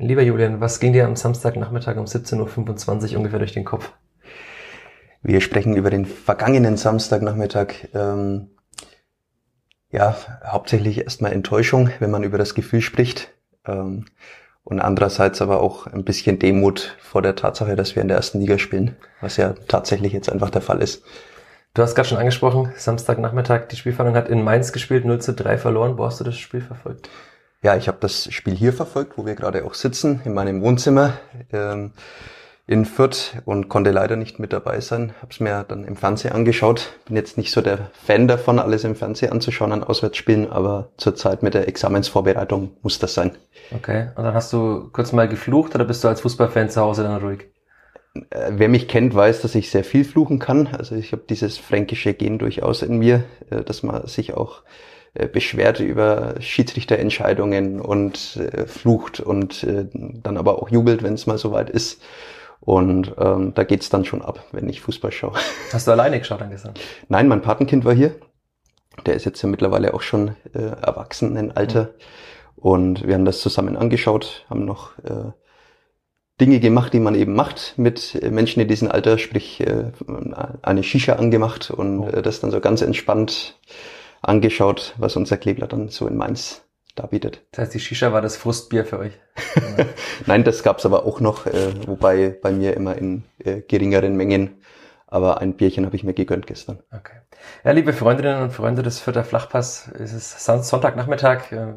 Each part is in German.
Lieber Julian, was ging dir am Samstagnachmittag um 17.25 Uhr ungefähr durch den Kopf? Wir sprechen über den vergangenen Samstagnachmittag. Ähm, ja, hauptsächlich erstmal Enttäuschung, wenn man über das Gefühl spricht. Ähm, und andererseits aber auch ein bisschen Demut vor der Tatsache, dass wir in der ersten Liga spielen, was ja tatsächlich jetzt einfach der Fall ist. Du hast gerade schon angesprochen, Samstagnachmittag, die Spielverhandlung hat in Mainz gespielt, 0 zu 3 verloren. Wo hast du das Spiel verfolgt? Ja, ich habe das Spiel hier verfolgt, wo wir gerade auch sitzen, in meinem Wohnzimmer ähm, in Fürth und konnte leider nicht mit dabei sein. Habe es mir dann im Fernsehen angeschaut. Bin jetzt nicht so der Fan davon, alles im Fernsehen anzuschauen an Auswärtsspielen, aber zurzeit mit der Examensvorbereitung muss das sein. Okay, und dann hast du kurz mal geflucht oder bist du als Fußballfan zu Hause dann ruhig? Äh, wer mich kennt, weiß, dass ich sehr viel fluchen kann. Also ich habe dieses fränkische Gen durchaus in mir, äh, dass man sich auch äh, beschwert über Schiedsrichterentscheidungen und äh, flucht und äh, dann aber auch jubelt, wenn es mal soweit ist. Und ähm, da geht's dann schon ab, wenn ich Fußball schaue. Hast du alleine geschaut dann gestern? Nein, mein Patenkind war hier. Der ist jetzt ja mittlerweile auch schon äh, erwachsen in Alter. Mhm. Und wir haben das zusammen angeschaut, haben noch äh, Dinge gemacht, die man eben macht mit Menschen in diesem Alter, sprich äh, eine Shisha angemacht und oh. äh, das dann so ganz entspannt angeschaut, was unser Kleeblatt dann so in Mainz darbietet. Das heißt, die Shisha war das Frustbier für euch? Nein, das gab's aber auch noch, äh, wobei bei mir immer in äh, geringeren Mengen. Aber ein Bierchen habe ich mir gegönnt gestern. Okay. Ja, liebe Freundinnen und Freunde des Vierter Flachpass, es ist Sonntagnachmittag. Äh,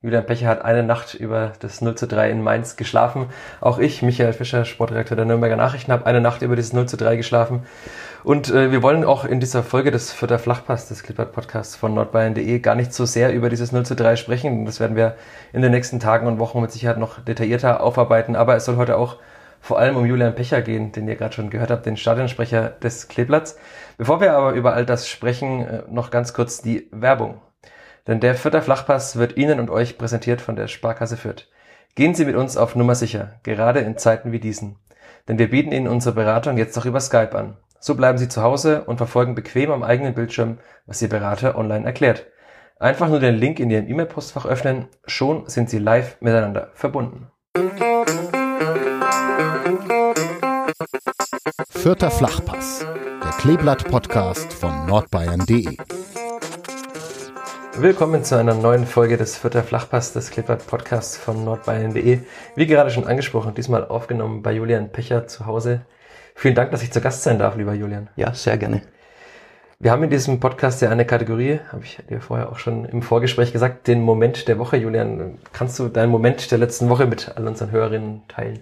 Julian Pecher hat eine Nacht über das 0 zu 3 in Mainz geschlafen. Auch ich, Michael Fischer, Sportredakteur der Nürnberger Nachrichten, habe eine Nacht über dieses 0 zu 3 geschlafen. Und äh, wir wollen auch in dieser Folge des Vierter Flachpass des Clippert Podcasts von nordbayern.de gar nicht so sehr über dieses 0 zu 3 sprechen. Das werden wir in den nächsten Tagen und Wochen mit Sicherheit noch detaillierter aufarbeiten. Aber es soll heute auch vor allem um Julian Pecher gehen, den ihr gerade schon gehört habt, den Stadionsprecher des Kleeblatts. Bevor wir aber über all das sprechen, äh, noch ganz kurz die Werbung. Denn der Vierter Flachpass wird Ihnen und euch präsentiert von der Sparkasse Fürth. Gehen Sie mit uns auf Nummer sicher, gerade in Zeiten wie diesen. Denn wir bieten Ihnen unsere Beratung jetzt auch über Skype an. So bleiben Sie zu Hause und verfolgen bequem am eigenen Bildschirm, was Ihr Berater online erklärt. Einfach nur den Link in Ihrem E-Mail-Postfach öffnen, schon sind Sie live miteinander verbunden. Vierter Flachpass, der Kleeblatt-Podcast von nordbayern.de. Willkommen zu einer neuen Folge des Vierter Flachpass des Clippert Podcasts von nordbayern.de. Wie gerade schon angesprochen, diesmal aufgenommen bei Julian Pecher zu Hause. Vielen Dank, dass ich zu Gast sein darf, lieber Julian. Ja, sehr gerne. Wir haben in diesem Podcast ja eine Kategorie, habe ich dir vorher auch schon im Vorgespräch gesagt, den Moment der Woche. Julian, kannst du deinen Moment der letzten Woche mit all unseren Hörerinnen teilen?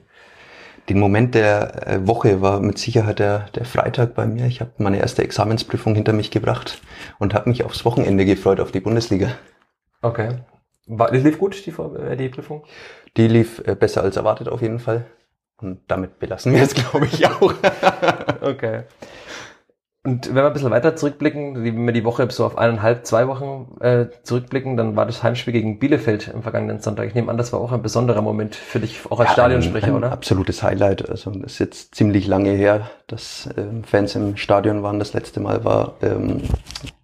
Den Moment der äh, Woche war mit Sicherheit der, der Freitag bei mir. Ich habe meine erste Examensprüfung hinter mich gebracht und habe mich aufs Wochenende gefreut, auf die Bundesliga. Okay. War, die lief gut, die, äh, die Prüfung? Die lief äh, besser als erwartet auf jeden Fall. Und damit belassen wir es, glaube ich, auch. okay. Und wenn wir ein bisschen weiter zurückblicken, wenn wir die Woche so auf eineinhalb, zwei Wochen äh, zurückblicken, dann war das Heimspiel gegen Bielefeld am vergangenen Sonntag. Ich nehme an, das war auch ein besonderer Moment für dich, auch als ja, Stadionsprecher, ein, ein oder? Absolutes Highlight. Also das ist jetzt ziemlich lange her, dass ähm, Fans im Stadion waren. Das letzte Mal war ähm,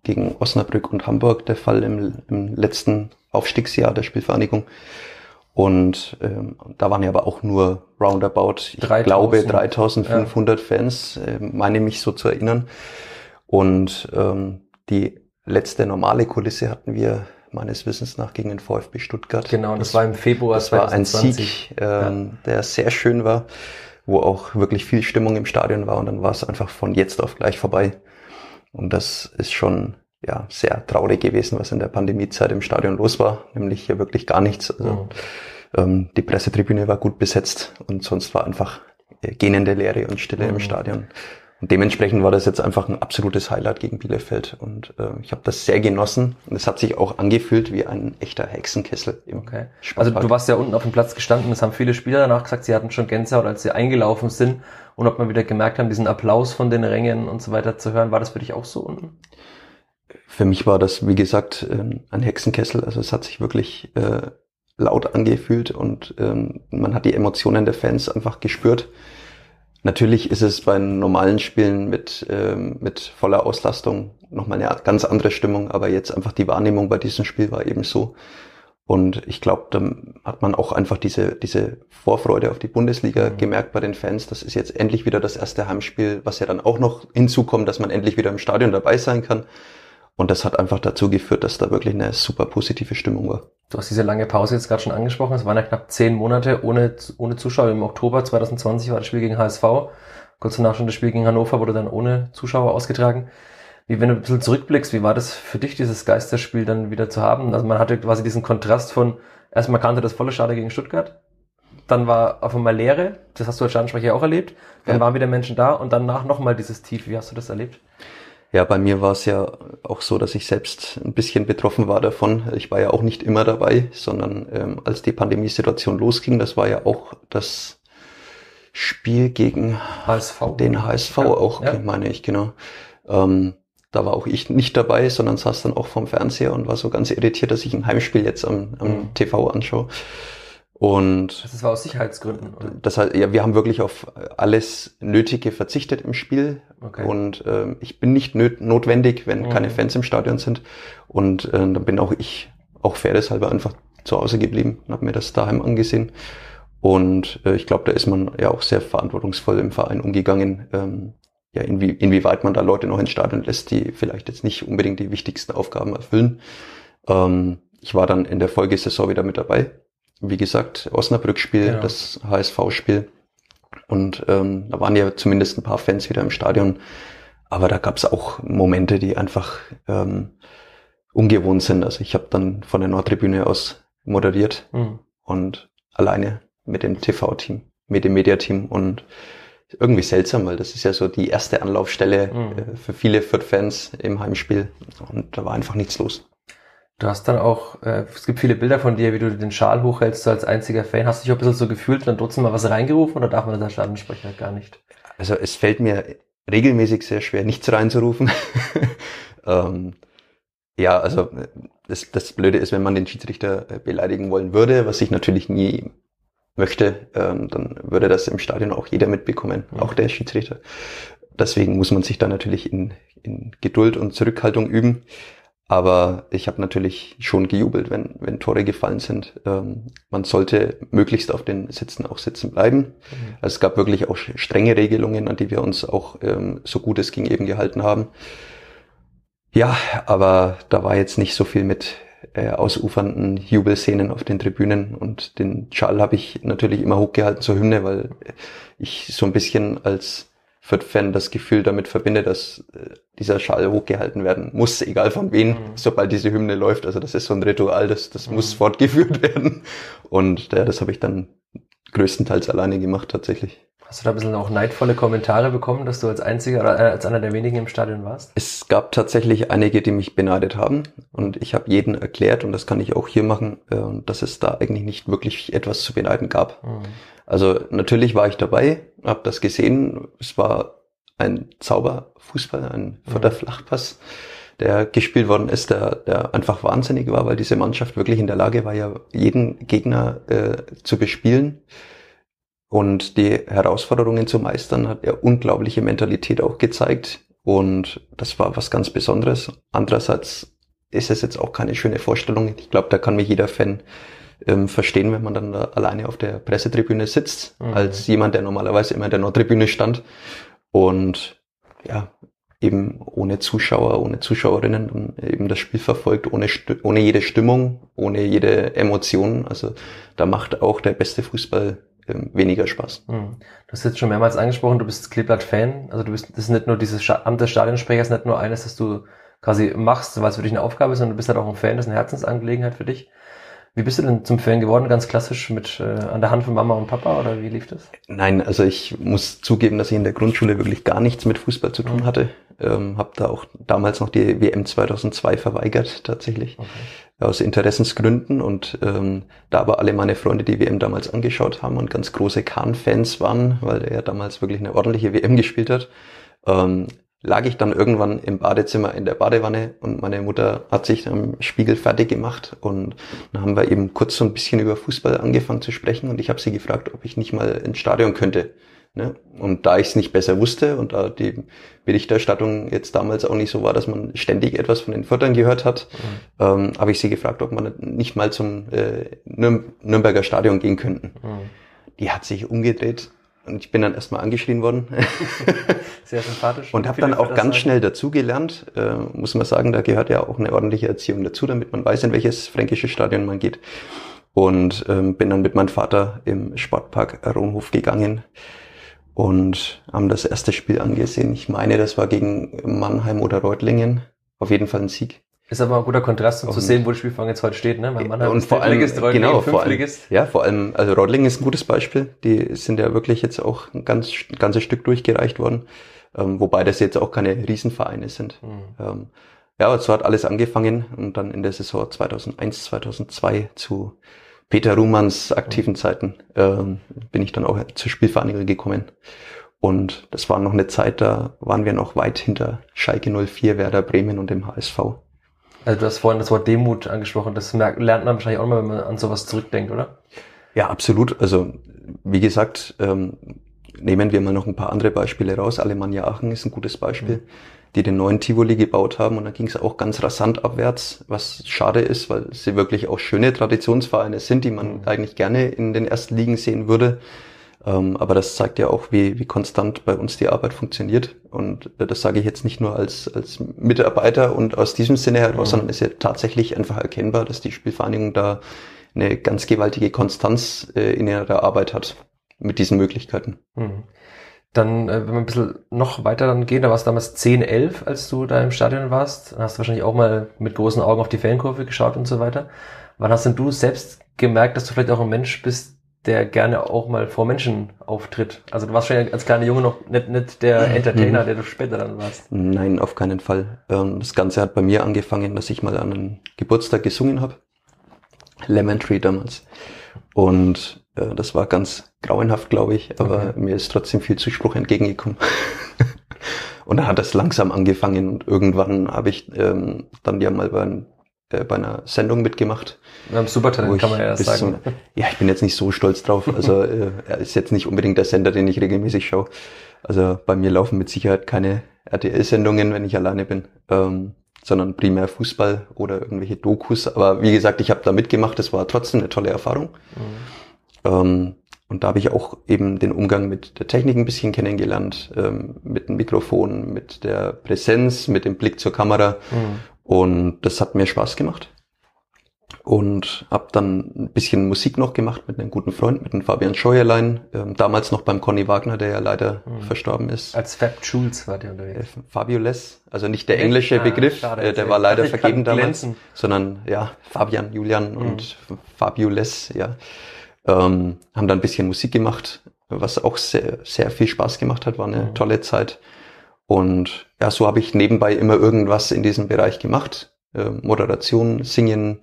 gegen Osnabrück und Hamburg der Fall im, im letzten Aufstiegsjahr der Spielvereinigung. Und ähm, da waren ja aber auch nur roundabout, ich 3000. glaube, 3500 ja. Fans, äh, meine mich so zu erinnern. Und ähm, die letzte normale Kulisse hatten wir meines Wissens nach gegen den VfB Stuttgart. Genau, das, das war im Februar das 2020. war ein Sieg, ähm, ja. der sehr schön war, wo auch wirklich viel Stimmung im Stadion war und dann war es einfach von jetzt auf gleich vorbei. Und das ist schon ja, sehr traurig gewesen, was in der Pandemiezeit im Stadion los war, nämlich hier wirklich gar nichts. Also, mhm. ähm, die Pressetribüne war gut besetzt und sonst war einfach äh, gähnende Leere und Stille mhm. im Stadion. Und dementsprechend war das jetzt einfach ein absolutes Highlight gegen Bielefeld. Und äh, ich habe das sehr genossen. Und es hat sich auch angefühlt wie ein echter Hexenkessel. Im okay. Also du warst ja unten auf dem Platz gestanden. Es haben viele Spieler danach gesagt, sie hatten schon Gänsehaut, als sie eingelaufen sind. Und ob man wieder gemerkt haben, diesen Applaus von den Rängen und so weiter zu hören. War das für dich auch so unten? Für mich war das, wie gesagt, ähm, ein Hexenkessel. Also es hat sich wirklich äh, laut angefühlt und ähm, man hat die Emotionen der Fans einfach gespürt. Natürlich ist es bei normalen Spielen mit, ähm, mit voller Auslastung nochmal eine ganz andere Stimmung, aber jetzt einfach die Wahrnehmung bei diesem Spiel war eben so. Und ich glaube, da hat man auch einfach diese, diese Vorfreude auf die Bundesliga mhm. gemerkt bei den Fans. Das ist jetzt endlich wieder das erste Heimspiel, was ja dann auch noch hinzukommt, dass man endlich wieder im Stadion dabei sein kann. Und das hat einfach dazu geführt, dass da wirklich eine super positive Stimmung war. Du hast diese lange Pause jetzt gerade schon angesprochen. Es waren ja knapp zehn Monate ohne, ohne Zuschauer. Im Oktober 2020 war das Spiel gegen HSV. Kurz danach schon das Spiel gegen Hannover wurde dann ohne Zuschauer ausgetragen. Wie wenn du ein bisschen zurückblickst, wie war das für dich, dieses Geisterspiel dann wieder zu haben? Also man hatte quasi diesen Kontrast von, erstmal kannte das volle Stadion gegen Stuttgart, dann war auf einmal Leere, das hast du als Stadionsprecher auch erlebt, dann ja. waren wieder Menschen da und danach nochmal dieses Tief. Wie hast du das erlebt? Ja, bei mir war es ja auch so, dass ich selbst ein bisschen betroffen war davon. Ich war ja auch nicht immer dabei, sondern ähm, als die Pandemiesituation losging, das war ja auch das Spiel gegen HSV. den HSV ja, auch, ja. meine ich, genau. Ähm, da war auch ich nicht dabei, sondern saß dann auch vorm Fernseher und war so ganz irritiert, dass ich ein Heimspiel jetzt am, am mhm. TV anschaue. Und das war aus Sicherheitsgründen. Oder? Das heißt, ja, wir haben wirklich auf alles Nötige verzichtet im Spiel. Okay. Und äh, ich bin nicht notwendig, wenn mhm. keine Fans im Stadion sind. Und äh, dann bin auch ich, auch fairnesshalber, einfach zu Hause geblieben und habe mir das daheim angesehen. Und äh, ich glaube, da ist man ja auch sehr verantwortungsvoll im Verein umgegangen. Ähm, ja, inwie, inwieweit man da Leute noch ins Stadion lässt, die vielleicht jetzt nicht unbedingt die wichtigsten Aufgaben erfüllen. Ähm, ich war dann in der Folgesaison wieder mit dabei wie gesagt, Osnabrück-Spiel, genau. das HSV-Spiel. Und ähm, da waren ja zumindest ein paar Fans wieder im Stadion. Aber da gab es auch Momente, die einfach ähm, ungewohnt sind. Also ich habe dann von der Nordtribüne aus moderiert mhm. und alleine mit dem TV-Team, mit dem Mediateam und irgendwie seltsam, weil das ist ja so die erste Anlaufstelle mhm. äh, für viele Fürth-Fans im Heimspiel und da war einfach nichts los. Du hast dann auch, äh, es gibt viele Bilder von dir, wie du den Schal hochhältst, so als einziger Fan. Hast du dich auch ein bisschen so gefühlt und dann trotzdem mal was reingerufen oder darf man das als Stadionsprecher gar nicht? Also es fällt mir regelmäßig sehr schwer, nichts reinzurufen. ähm, ja, also das, das Blöde ist, wenn man den Schiedsrichter äh, beleidigen wollen würde, was ich natürlich nie möchte, ähm, dann würde das im Stadion auch jeder mitbekommen, mhm. auch der Schiedsrichter. Deswegen muss man sich da natürlich in, in Geduld und Zurückhaltung üben. Aber ich habe natürlich schon gejubelt, wenn, wenn Tore gefallen sind. Ähm, man sollte möglichst auf den Sitzen auch sitzen bleiben. Mhm. Also es gab wirklich auch strenge Regelungen, an die wir uns auch ähm, so gut es ging eben gehalten haben. Ja, aber da war jetzt nicht so viel mit äh, ausufernden Jubelszenen auf den Tribünen und den Schal habe ich natürlich immer hochgehalten zur Hymne, weil ich so ein bisschen als Fürth-Fan das Gefühl damit verbinde, dass äh, dieser Schall hochgehalten werden muss, egal von wem, mhm. sobald diese Hymne läuft. Also das ist so ein Ritual, das, das mhm. muss fortgeführt werden. Und ja, das habe ich dann größtenteils alleine gemacht tatsächlich. Hast du da ein bisschen auch neidvolle Kommentare bekommen, dass du als einziger oder äh, als einer der wenigen im Stadion warst? Es gab tatsächlich einige, die mich beneidet haben und ich habe jeden erklärt und das kann ich auch hier machen, äh, dass es da eigentlich nicht wirklich etwas zu beneiden gab. Mhm. Also natürlich war ich dabei, habe das gesehen. Es war ein Zauberfußball, ein mhm. Flachpass, der gespielt worden ist, der, der einfach wahnsinnig war, weil diese Mannschaft wirklich in der Lage war, ja jeden Gegner äh, zu bespielen und die Herausforderungen zu meistern, hat er unglaubliche Mentalität auch gezeigt. Und das war was ganz Besonderes. Andererseits ist es jetzt auch keine schöne Vorstellung. Ich glaube, da kann mich jeder Fan ähm, verstehen, wenn man dann da alleine auf der Pressetribüne sitzt, mhm. als jemand, der normalerweise immer in der Nordtribüne stand und ja, eben ohne Zuschauer, ohne Zuschauerinnen und eben das Spiel verfolgt, ohne, ohne jede Stimmung, ohne jede Emotion. Also da macht auch der beste Fußball weniger Spaß. Mhm. Du hast jetzt schon mehrmals angesprochen, du bist Kleeblatt-Fan. Also du bist, das ist nicht nur dieses Amt des Stadionsprechers, nicht nur eines, das du quasi machst, weil es für dich eine Aufgabe ist, sondern du bist halt auch ein Fan, das ist eine Herzensangelegenheit für dich. Wie bist du denn zum Fan geworden? Ganz klassisch mit äh, an der Hand von Mama und Papa oder wie lief das? Nein, also ich muss zugeben, dass ich in der Grundschule wirklich gar nichts mit Fußball zu tun mhm. hatte. Ähm, habe da auch damals noch die WM 2002 verweigert tatsächlich okay. Aus Interessensgründen und ähm, da aber alle meine Freunde die WM damals angeschaut haben und ganz große Kahn-Fans waren, weil er damals wirklich eine ordentliche WM gespielt hat. Ähm, lag ich dann irgendwann im Badezimmer in der Badewanne und meine Mutter hat sich am Spiegel fertig gemacht und dann haben wir eben kurz so ein bisschen über Fußball angefangen zu sprechen und ich habe sie gefragt, ob ich nicht mal ins Stadion könnte, Ne? Und da ich es nicht besser wusste und da die Berichterstattung jetzt damals auch nicht so war, dass man ständig etwas von den Förtern gehört hat, mhm. ähm, habe ich sie gefragt, ob man nicht mal zum äh, Nürn Nürnberger Stadion gehen könnten. Mhm. Die hat sich umgedreht und ich bin dann erstmal angeschrien worden. Sehr sympathisch. Und habe dann auch ganz schnell dazugelernt, äh, muss man sagen, da gehört ja auch eine ordentliche Erziehung dazu, damit man weiß, in welches fränkische Stadion man geht. Und ähm, bin dann mit meinem Vater im Sportpark Ronhof gegangen und haben das erste Spiel angesehen. Ich meine, das war gegen Mannheim oder Reutlingen. Auf jeden Fall ein Sieg. Ist aber ein guter Kontrast, um und, zu sehen, wo die Spielfang jetzt heute steht, ne? Weil Mannheim und vor allem, ist genau, vor allem, ja, vor allem, also Reutlingen ist ein gutes Beispiel. Die sind ja wirklich jetzt auch ein ganz, ein ganzes Stück durchgereicht worden. Ähm, wobei das jetzt auch keine Riesenvereine sind. Mhm. Ähm, ja, so hat alles angefangen und dann in der Saison 2001, 2002 zu Peter Ruhmanns aktiven Zeiten ähm, bin ich dann auch zur Spielvereinigung gekommen. Und das war noch eine Zeit, da waren wir noch weit hinter Schalke 04, Werder Bremen und dem HSV. Also du hast vorhin das Wort Demut angesprochen. Das lernt man wahrscheinlich auch mal, wenn man an sowas zurückdenkt, oder? Ja, absolut. Also wie gesagt, ähm, nehmen wir mal noch ein paar andere Beispiele raus. Alemannia Aachen ist ein gutes Beispiel. Mhm die den neuen Tivoli gebaut haben. Und da ging es auch ganz rasant abwärts, was schade ist, weil sie wirklich auch schöne Traditionsvereine sind, die man mhm. eigentlich gerne in den ersten Ligen sehen würde. Ähm, aber das zeigt ja auch, wie, wie konstant bei uns die Arbeit funktioniert. Und äh, das sage ich jetzt nicht nur als, als Mitarbeiter und aus diesem Sinne heraus, mhm. sondern ist ja tatsächlich einfach erkennbar, dass die Spielvereinigung da eine ganz gewaltige Konstanz äh, in ihrer Arbeit hat mit diesen Möglichkeiten. Mhm. Dann, äh, wenn wir ein bisschen noch weiter dann gehen, da warst du damals 10, 11, als du da im Stadion warst. Dann hast du wahrscheinlich auch mal mit großen Augen auf die Fankurve geschaut und so weiter. Wann hast denn du selbst gemerkt, dass du vielleicht auch ein Mensch bist, der gerne auch mal vor Menschen auftritt? Also du warst schon als kleiner Junge noch nicht, nicht der mhm. Entertainer, der du später dann warst. Nein, auf keinen Fall. Ähm, das Ganze hat bei mir angefangen, dass ich mal an einem Geburtstag gesungen habe. Lemon Tree damals. Und das war ganz grauenhaft, glaube ich, aber okay. mir ist trotzdem viel Zuspruch entgegengekommen. und dann hat das langsam angefangen und irgendwann habe ich ähm, dann ja mal bei, äh, bei einer Sendung mitgemacht. Beim Supertalent kann man ja sagen. Zum, ja, ich bin jetzt nicht so stolz drauf. Also äh, er ist jetzt nicht unbedingt der Sender, den ich regelmäßig schaue. Also bei mir laufen mit Sicherheit keine RTL-Sendungen, wenn ich alleine bin. Ähm, sondern primär Fußball oder irgendwelche Dokus. Aber wie gesagt, ich habe da mitgemacht, das war trotzdem eine tolle Erfahrung. Mhm. Ähm, und da habe ich auch eben den Umgang mit der Technik ein bisschen kennengelernt, ähm, mit dem Mikrofon, mit der Präsenz, mit dem Blick zur Kamera. Mhm. Und das hat mir Spaß gemacht. Und habe dann ein bisschen Musik noch gemacht mit einem guten Freund, mit dem Fabian Scheuerlein, ähm, damals noch beim Conny Wagner, der ja leider mhm. verstorben ist. Als Fab Jules war der unterwegs. Äh, Fabulous, also nicht der englische ah, Begriff, schade, äh, der war leider vergeben damals, sondern ja, Fabian, Julian mhm. und Fabulous, ja ähm, haben da ein bisschen Musik gemacht, was auch sehr, sehr viel Spaß gemacht hat, war eine mhm. tolle Zeit. Und ja, so habe ich nebenbei immer irgendwas in diesem Bereich gemacht. Äh, Moderation, Singen,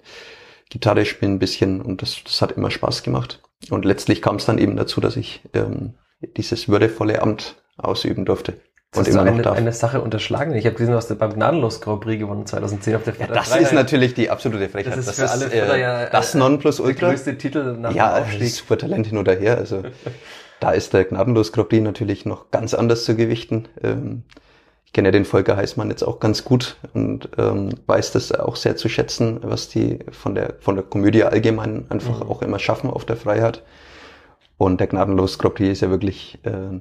Gitarre spielen ein bisschen und das, das hat immer Spaß gemacht. Und letztlich kam es dann eben dazu, dass ich ähm, dieses würdevolle Amt ausüben durfte. Und immer noch eine, darf. eine Sache unterschlagen. Ich habe gesehen, du hast beim Gnadenlos Grand Prix gewonnen 2010 auf der ja, Das ist natürlich die absolute Frechheit. Das ist für das alle ist, äh, ja das Nonplusultra. Der größte Titel nach ja, dem Aufstieg. super Talent hin oder her. Also da ist der Gnadenlos Grand Prix natürlich noch ganz anders zu gewichten. Ähm, ich kenne ja den Volker Heißmann jetzt auch ganz gut und ähm, weiß das auch sehr zu schätzen, was die von der von der Komödie allgemein einfach mhm. auch immer schaffen auf der Freiheit. Und der Gnadenlos Grand Prix ist ja wirklich äh,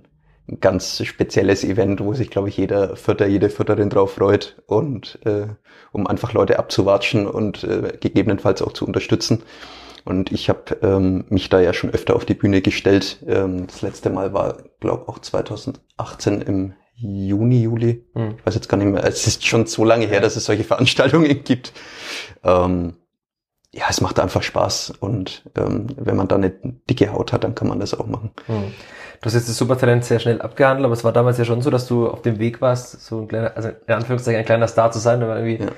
ein ganz spezielles Event, wo sich, glaube ich, jeder Vierter, jede Vierterin drauf freut und äh, um einfach Leute abzuwatschen und äh, gegebenenfalls auch zu unterstützen. Und ich habe ähm, mich da ja schon öfter auf die Bühne gestellt. Ähm, das letzte Mal war, glaube auch 2018 im Juni, Juli. Hm. Ich weiß jetzt gar nicht mehr. Es ist schon so lange her, dass es solche Veranstaltungen gibt. Ähm, ja, es macht einfach Spaß. Und ähm, wenn man da eine dicke Haut hat, dann kann man das auch machen. Hm. Du hast jetzt das Supertalent sehr schnell abgehandelt, aber es war damals ja schon so, dass du auf dem Weg warst, so ein kleiner, also in Anführungszeichen ein kleiner Star zu sein, aber irgendwie ja.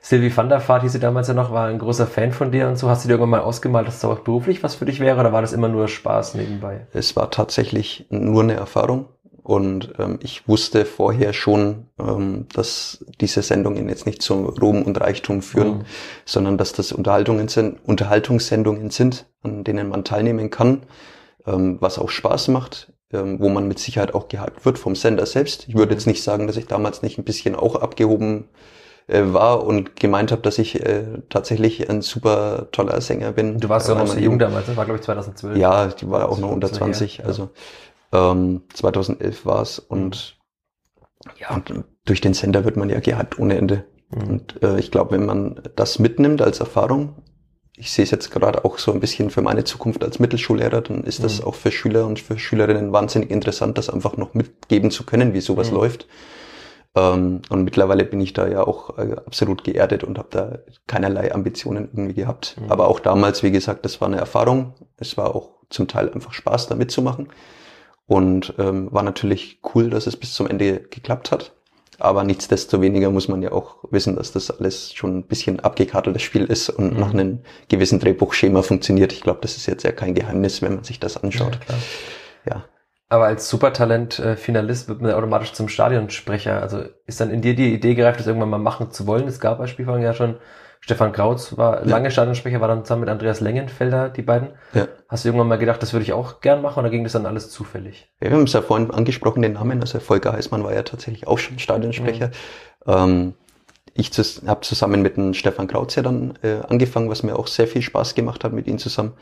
Sylvie van der Vaart hieß sie damals ja noch, war ein großer Fan von dir und so. Hast du dir irgendwann mal ausgemalt, dass es auch beruflich was für dich wäre oder war das immer nur Spaß nebenbei? Es war tatsächlich nur eine Erfahrung und ähm, ich wusste vorher schon, ähm, dass diese Sendungen jetzt nicht zum Ruhm und Reichtum führen, mhm. sondern dass das Unterhaltungen sind, Unterhaltungssendungen sind, an denen man teilnehmen kann was auch Spaß macht. ähm, wo man mit Sicherheit auch gehypt wird vom Sender selbst. Ich würde jetzt nicht sagen, dass ich damals nicht ein bisschen auch abgehoben äh, war und gemeint habe, dass ich äh, tatsächlich ein super toller Sänger bin. Du warst ja noch sehr jung damals, das war glaube ich 2012. Ja, die war auch noch unter 20, her, also ähm, 2011 war es und ja, und durch den Sender wird man ja gehypt ohne Ende. Mhm. Und äh, ich glaube, wenn man das mitnimmt als Erfahrung, ich sehe es jetzt gerade auch so ein bisschen für meine Zukunft als Mittelschullehrer, dann ist das mhm. auch für Schüler und für Schülerinnen wahnsinnig interessant, das einfach noch mitgeben zu können, wie sowas mhm. läuft. Ähm, und mittlerweile bin ich da ja auch äh, absolut geerdet und habe da keinerlei Ambitionen irgendwie gehabt. Mhm. Aber auch damals, wie gesagt, das war eine Erfahrung. Es war auch zum Teil einfach Spaß, da mitzumachen. Und ähm, war natürlich cool, dass es bis zum Ende geklappt hat. Aber nichtsdestoweniger muss man ja auch wissen, dass das alles schon ein bisschen abgekarteltes Spiel ist und mhm. nach einem gewissen Drehbuchschema funktioniert. Ich glaube, das ist jetzt ja kein Geheimnis, wenn man sich das anschaut. Ja, ja. Aber als Supertalent-Finalist wird man automatisch zum Stadionsprecher. Also ist dann in dir die Idee gereift, das irgendwann mal machen zu wollen? Es gab als Spielfang ja schon Stefan Krautz war lange ja. Stadionsprecher, war dann zusammen mit Andreas Lengenfelder, die beiden. Ja. Hast du irgendwann mal gedacht, das würde ich auch gern machen oder ging das dann alles zufällig? Ja, wir haben es ja vorhin angesprochen, den Namen. Also Volker Heißmann war ja tatsächlich auch schon Stadionsprecher. Mhm. Ähm, ich habe zusammen mit dem Stefan Krautz ja dann äh, angefangen, was mir auch sehr viel Spaß gemacht hat mit ihm zusammen.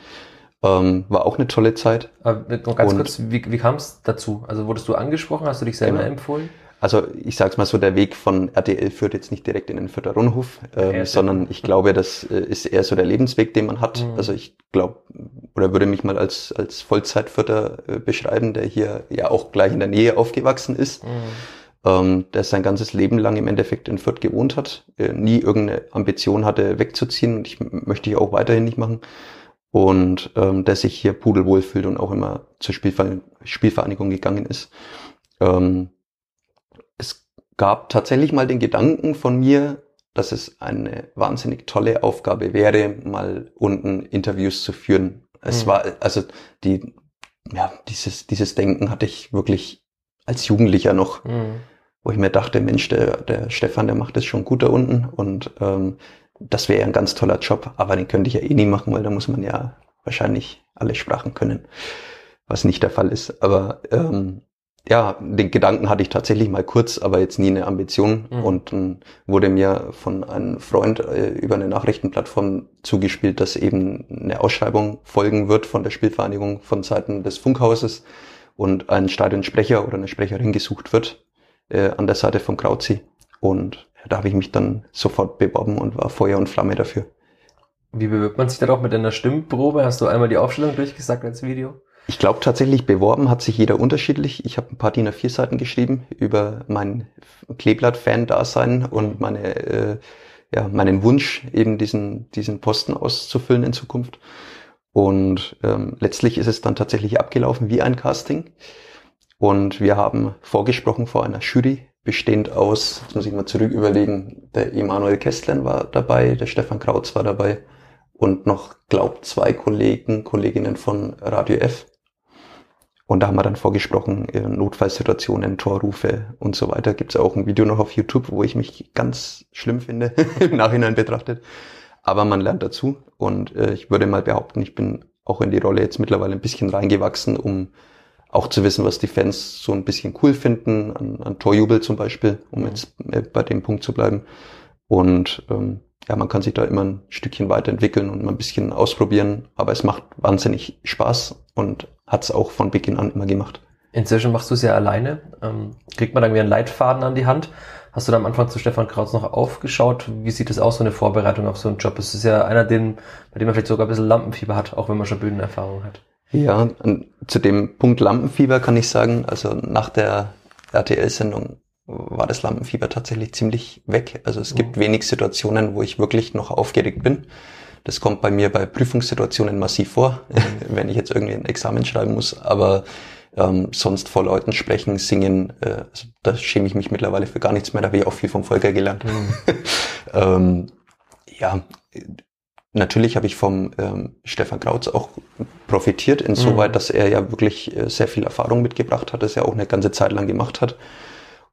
Ähm, war auch eine tolle Zeit. Aber noch ganz Und, kurz, wie, wie kam es dazu? Also wurdest du angesprochen? Hast du dich selber genau. empfohlen? Also ich sag's mal so, der Weg von RTL führt jetzt nicht direkt in den Fürther Rundhof, ähm, sondern ich glaube, das äh, ist eher so der Lebensweg, den man hat. Mhm. Also ich glaube, oder würde mich mal als, als Vollzeitfürther äh, beschreiben, der hier ja auch gleich in der Nähe aufgewachsen ist. Mhm. Ähm, der sein ganzes Leben lang im Endeffekt in Fürth gewohnt hat, äh, nie irgendeine Ambition hatte, wegzuziehen. Und ich möchte ich auch weiterhin nicht machen. Und ähm, der sich hier pudelwohl fühlt und auch immer zur Spielver Spielvereinigung gegangen ist. Ähm, gab tatsächlich mal den Gedanken von mir, dass es eine wahnsinnig tolle Aufgabe wäre, mal unten Interviews zu führen. Es mhm. war, also die, ja, dieses, dieses Denken hatte ich wirklich als Jugendlicher noch, mhm. wo ich mir dachte, Mensch, der, der Stefan, der macht das schon gut da unten und ähm, das wäre ja ein ganz toller Job, aber den könnte ich ja eh nie machen, weil da muss man ja wahrscheinlich alle Sprachen können, was nicht der Fall ist. Aber ähm, ja, den Gedanken hatte ich tatsächlich mal kurz, aber jetzt nie eine Ambition. Mhm. Und dann wurde mir von einem Freund äh, über eine Nachrichtenplattform zugespielt, dass eben eine Ausschreibung folgen wird von der Spielvereinigung von Seiten des Funkhauses und ein Stadionsprecher oder eine Sprecherin gesucht wird äh, an der Seite von Krauzi. Und da habe ich mich dann sofort beworben und war Feuer und Flamme dafür. Wie bewirbt man sich darauf mit einer Stimmprobe? Hast du einmal die Aufstellung durchgesagt als Video? Ich glaube tatsächlich, beworben hat sich jeder unterschiedlich. Ich habe ein paar DIN A4-Seiten geschrieben über mein Kleeblatt-Fan-Dasein und meine, äh, ja, meinen Wunsch, eben diesen, diesen Posten auszufüllen in Zukunft. Und ähm, letztlich ist es dann tatsächlich abgelaufen wie ein Casting. Und wir haben vorgesprochen vor einer Jury, bestehend aus, jetzt muss ich mal zurück überlegen, der Emanuel Kestlen war dabei, der Stefan Krautz war dabei und noch, glaubt, zwei Kollegen, Kolleginnen von Radio F. Und da haben wir dann vorgesprochen, Notfallsituationen, Torrufe und so weiter. Gibt es auch ein Video noch auf YouTube, wo ich mich ganz schlimm finde, im Nachhinein betrachtet. Aber man lernt dazu und äh, ich würde mal behaupten, ich bin auch in die Rolle jetzt mittlerweile ein bisschen reingewachsen, um auch zu wissen, was die Fans so ein bisschen cool finden, an, an Torjubel zum Beispiel, um mhm. jetzt äh, bei dem Punkt zu bleiben. Und ähm, ja, man kann sich da immer ein Stückchen weiterentwickeln und mal ein bisschen ausprobieren, aber es macht wahnsinnig Spaß und hat es auch von Beginn an immer gemacht. Inzwischen machst du es ja alleine. Ähm, kriegt man dann wieder einen Leitfaden an die Hand? Hast du da am Anfang zu Stefan Krautz noch aufgeschaut? Wie sieht es aus, so eine Vorbereitung auf so einen Job? Es ist ja einer, den, bei dem man vielleicht sogar ein bisschen Lampenfieber hat, auch wenn man schon Bühnenerfahrung hat. Ja, zu dem Punkt Lampenfieber kann ich sagen, also nach der RTL-Sendung war das Lampenfieber tatsächlich ziemlich weg. Also es gibt mhm. wenig Situationen, wo ich wirklich noch aufgeregt bin. Das kommt bei mir bei Prüfungssituationen massiv vor, mhm. wenn ich jetzt irgendwie ein Examen schreiben muss. Aber ähm, sonst vor Leuten sprechen, singen, äh, also da schäme ich mich mittlerweile für gar nichts mehr. Da habe ich auch viel vom Volker gelernt. Mhm. ähm, ja, natürlich habe ich vom ähm, Stefan Krautz auch profitiert, insoweit, mhm. dass er ja wirklich äh, sehr viel Erfahrung mitgebracht hat, das er auch eine ganze Zeit lang gemacht hat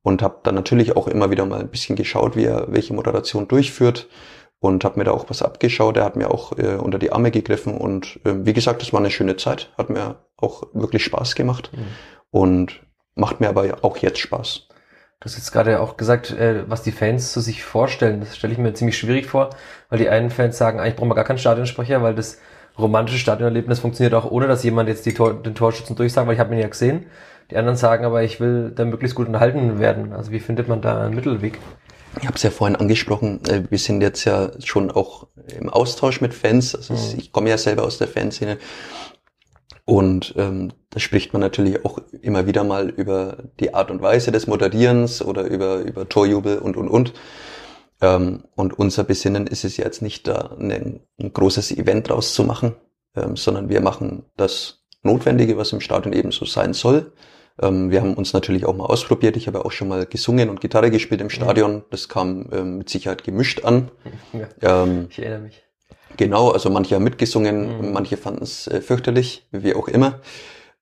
und habe dann natürlich auch immer wieder mal ein bisschen geschaut, wie er welche Moderation durchführt und habe mir da auch was abgeschaut. Er hat mir auch äh, unter die Arme gegriffen und äh, wie gesagt, es war eine schöne Zeit, hat mir auch wirklich Spaß gemacht. Mhm. und macht mir aber auch jetzt Spaß. Du hast jetzt gerade auch gesagt, äh, was die Fans zu sich vorstellen. Das stelle ich mir ziemlich schwierig vor, weil die einen Fans sagen, eigentlich brauchen wir gar keinen Stadionsprecher, weil das romantische Stadionerlebnis funktioniert auch ohne, dass jemand jetzt die Tor, den Torschützen durchsagt, weil ich habe ihn ja gesehen. Die anderen sagen aber, ich will da möglichst gut unterhalten werden. Also wie findet man da einen Mittelweg? Ich habe es ja vorhin angesprochen, äh, wir sind jetzt ja schon auch im Austausch mit Fans. Also mhm. ich komme ja selber aus der Fanszene und ähm, da spricht man natürlich auch immer wieder mal über die Art und Weise des Moderierens oder über, über Torjubel und, und, und. Ähm, und unser Besinnen ist es jetzt nicht, da ein, ein großes Event draus zu machen, ähm, sondern wir machen das Notwendige, was im Stadion eben so sein soll. Ähm, wir haben uns natürlich auch mal ausprobiert. Ich habe auch schon mal gesungen und Gitarre gespielt im Stadion. Das kam ähm, mit Sicherheit gemischt an. Ja, ähm, ich erinnere mich. Genau, also manche haben mitgesungen, mhm. manche fanden es äh, fürchterlich, wie auch immer.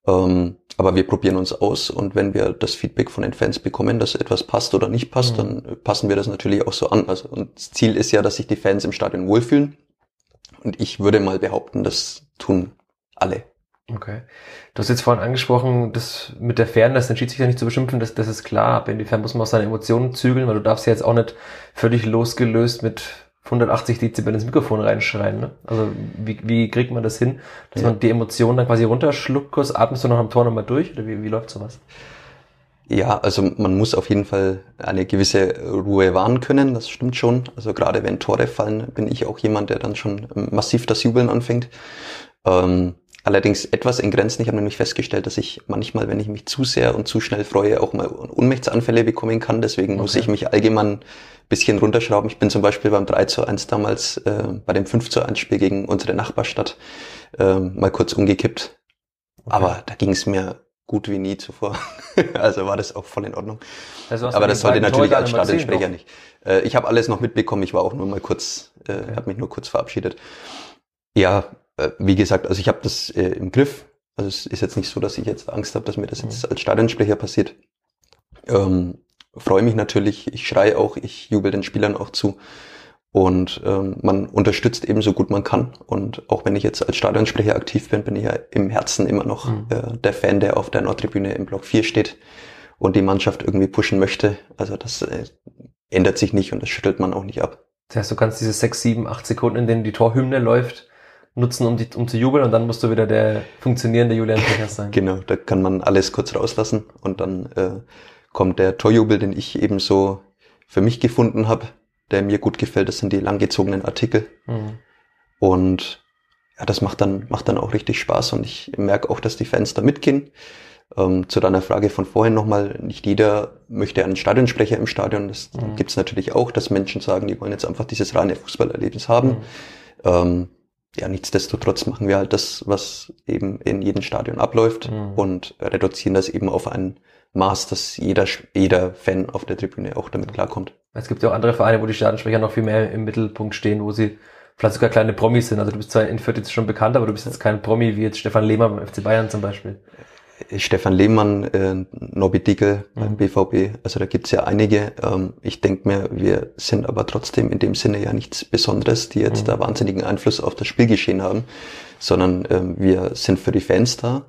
Ähm, aber wir probieren uns aus und wenn wir das Feedback von den Fans bekommen, dass etwas passt oder nicht passt, mhm. dann passen wir das natürlich auch so an. Also und das Ziel ist ja, dass sich die Fans im Stadion wohlfühlen. Und ich würde mal behaupten, das tun alle. Okay. Du hast jetzt vorhin angesprochen, das mit der Fairness, den Schiedsrichter nicht zu beschimpfen, das, das ist klar. Aber inwiefern muss man auch seine Emotionen zügeln, weil du darfst ja jetzt auch nicht völlig losgelöst mit 180 Dezibel ins Mikrofon reinschreien. Ne? Also wie, wie kriegt man das hin, dass ja. man die Emotionen dann quasi runterschluckt, kurz atmest du noch am Tor nochmal durch oder wie, wie läuft sowas? Ja, also man muss auf jeden Fall eine gewisse Ruhe wahren können, das stimmt schon. Also gerade wenn Tore fallen, bin ich auch jemand, der dann schon massiv das Jubeln anfängt. Ähm, allerdings etwas in Grenzen. Ich habe nämlich festgestellt, dass ich manchmal, wenn ich mich zu sehr und zu schnell freue, auch mal Unmächtsanfälle bekommen kann. Deswegen okay. muss ich mich allgemein bisschen runterschrauben. Ich bin zum Beispiel beim 3 zu 1 damals, äh, bei dem 5 zu 1 Spiel gegen unsere Nachbarstadt, äh, mal kurz umgekippt. Okay. Aber da ging es mir gut wie nie zuvor. also war das auch voll in Ordnung. Also Aber das sollte natürlich als Stadionsprecher nicht. Äh, ich habe alles noch mitbekommen, ich war auch nur mal kurz, äh, okay. habe mich nur kurz verabschiedet. Ja, wie gesagt, also ich habe das äh, im Griff. Also es ist jetzt nicht so, dass ich jetzt Angst habe, dass mir das jetzt mhm. als Stadionsprecher passiert. Ähm, freue mich natürlich, ich schreie auch, ich jubel den Spielern auch zu. Und ähm, man unterstützt eben so gut man kann. Und auch wenn ich jetzt als Stadionsprecher aktiv bin, bin ich ja im Herzen immer noch mhm. äh, der Fan, der auf der Nordtribüne im Block 4 steht und die Mannschaft irgendwie pushen möchte. Also das äh, ändert sich nicht und das schüttelt man auch nicht ab. Das heißt, du kannst diese sechs, sieben, acht Sekunden, in denen die Torhymne läuft, nutzen, um, die, um zu jubeln und dann musst du wieder der funktionierende Julian Pechers sein. genau, da kann man alles kurz rauslassen und dann äh, kommt der Torjubel, den ich eben so für mich gefunden habe, der mir gut gefällt. Das sind die langgezogenen Artikel. Mhm. Und ja, das macht dann, macht dann auch richtig Spaß und ich merke auch, dass die Fans da mitgehen. Ähm, zu deiner Frage von vorhin nochmal, nicht jeder möchte einen Stadionsprecher im Stadion. Das mhm. gibt es natürlich auch, dass Menschen sagen, die wollen jetzt einfach dieses reine Fußballerlebnis haben. Mhm. Ähm, ja, nichtsdestotrotz machen wir halt das, was eben in jedem Stadion abläuft mhm. und reduzieren das eben auf ein Maß, dass jeder, jeder Fan auf der Tribüne auch damit klarkommt. Es gibt ja auch andere Vereine, wo die Stadionsprecher noch viel mehr im Mittelpunkt stehen, wo sie vielleicht sogar kleine Promis sind. Also du bist zwar in Fürth jetzt schon bekannt, aber du bist jetzt kein Promi wie jetzt Stefan Lehmann beim FC Bayern zum Beispiel. Stefan Lehmann, äh, Nobby Dickel beim mhm. BVB, also da gibt's ja einige. Ähm, ich denke mir, wir sind aber trotzdem in dem Sinne ja nichts Besonderes, die jetzt mhm. da wahnsinnigen Einfluss auf das Spielgeschehen haben, sondern ähm, wir sind für die Fans da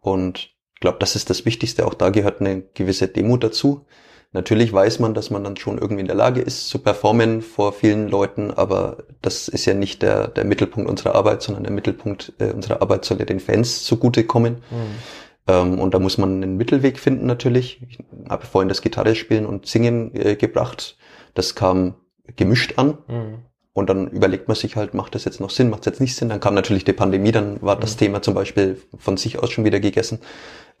und ich glaube, das ist das Wichtigste. Auch da gehört eine gewisse Demut dazu. Natürlich weiß man, dass man dann schon irgendwie in der Lage ist zu performen vor vielen Leuten, aber das ist ja nicht der, der Mittelpunkt unserer Arbeit, sondern der Mittelpunkt äh, unserer Arbeit soll ja den Fans zugutekommen. Mhm. Ähm, und da muss man einen Mittelweg finden natürlich. Ich habe vorhin das Gitarre spielen und Singen äh, gebracht. Das kam gemischt an. Mhm. Und dann überlegt man sich halt, macht das jetzt noch Sinn, macht es jetzt nicht Sinn? Dann kam natürlich die Pandemie, dann war das mhm. Thema zum Beispiel von sich aus schon wieder gegessen.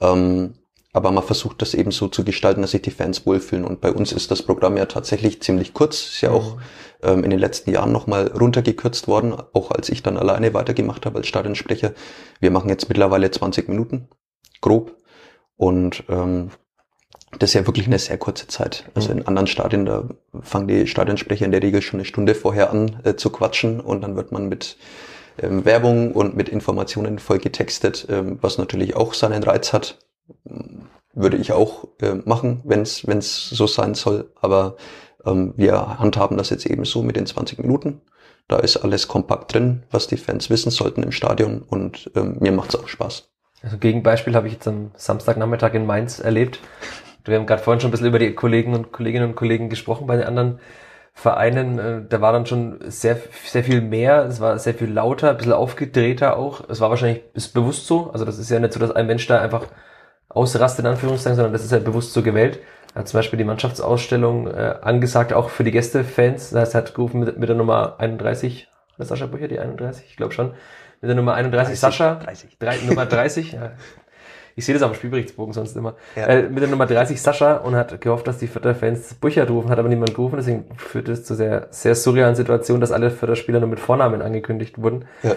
Ähm, aber man versucht das eben so zu gestalten, dass sich die Fans wohlfühlen. Und bei uns ist das Programm ja tatsächlich ziemlich kurz. Ist ja auch ähm, in den letzten Jahren nochmal runtergekürzt worden, auch als ich dann alleine weitergemacht habe als Stadionsprecher. Wir machen jetzt mittlerweile 20 Minuten, grob. Und ähm, das ist ja wirklich eine sehr kurze Zeit. Also in anderen Stadien, da fangen die Stadionsprecher in der Regel schon eine Stunde vorher an äh, zu quatschen und dann wird man mit ähm, Werbung und mit Informationen voll getextet, ähm, was natürlich auch seinen Reiz hat. Würde ich auch äh, machen, wenn es so sein soll. Aber ähm, wir handhaben das jetzt eben so mit den 20 Minuten. Da ist alles kompakt drin, was die Fans wissen sollten im Stadion und ähm, mir macht's auch Spaß. Also Gegenbeispiel habe ich jetzt am Samstagnachmittag in Mainz erlebt. Wir haben gerade vorhin schon ein bisschen über die Kollegen und Kolleginnen und Kollegen gesprochen bei den anderen Vereinen. Äh, da war dann schon sehr, sehr viel mehr. Es war sehr viel lauter, ein bisschen aufgedrehter auch. Es war wahrscheinlich ist bewusst so. Also das ist ja nicht so, dass ein Mensch da einfach ausrastet, in Anführungszeichen, sondern das ist ja bewusst so gewählt. Hat zum Beispiel die Mannschaftsausstellung äh, angesagt, auch für die Gästefans. Das heißt, hat gerufen mit, mit der Nummer 31, der Sascha Bücher, die 31, ich glaube schon. Mit der Nummer 31 30, Sascha, 30. Drei, Nummer 30, ja. Ich sehe das auf dem Spielberichtsbogen sonst immer. Ja. Äh, mit der Nummer 30 Sascha und hat gehofft, dass die Förder-Fans Bücher rufen, hat aber niemand gerufen, deswegen führt es zu sehr, sehr surrealen Situationen, dass alle Förderspieler nur mit Vornamen angekündigt wurden. Ja.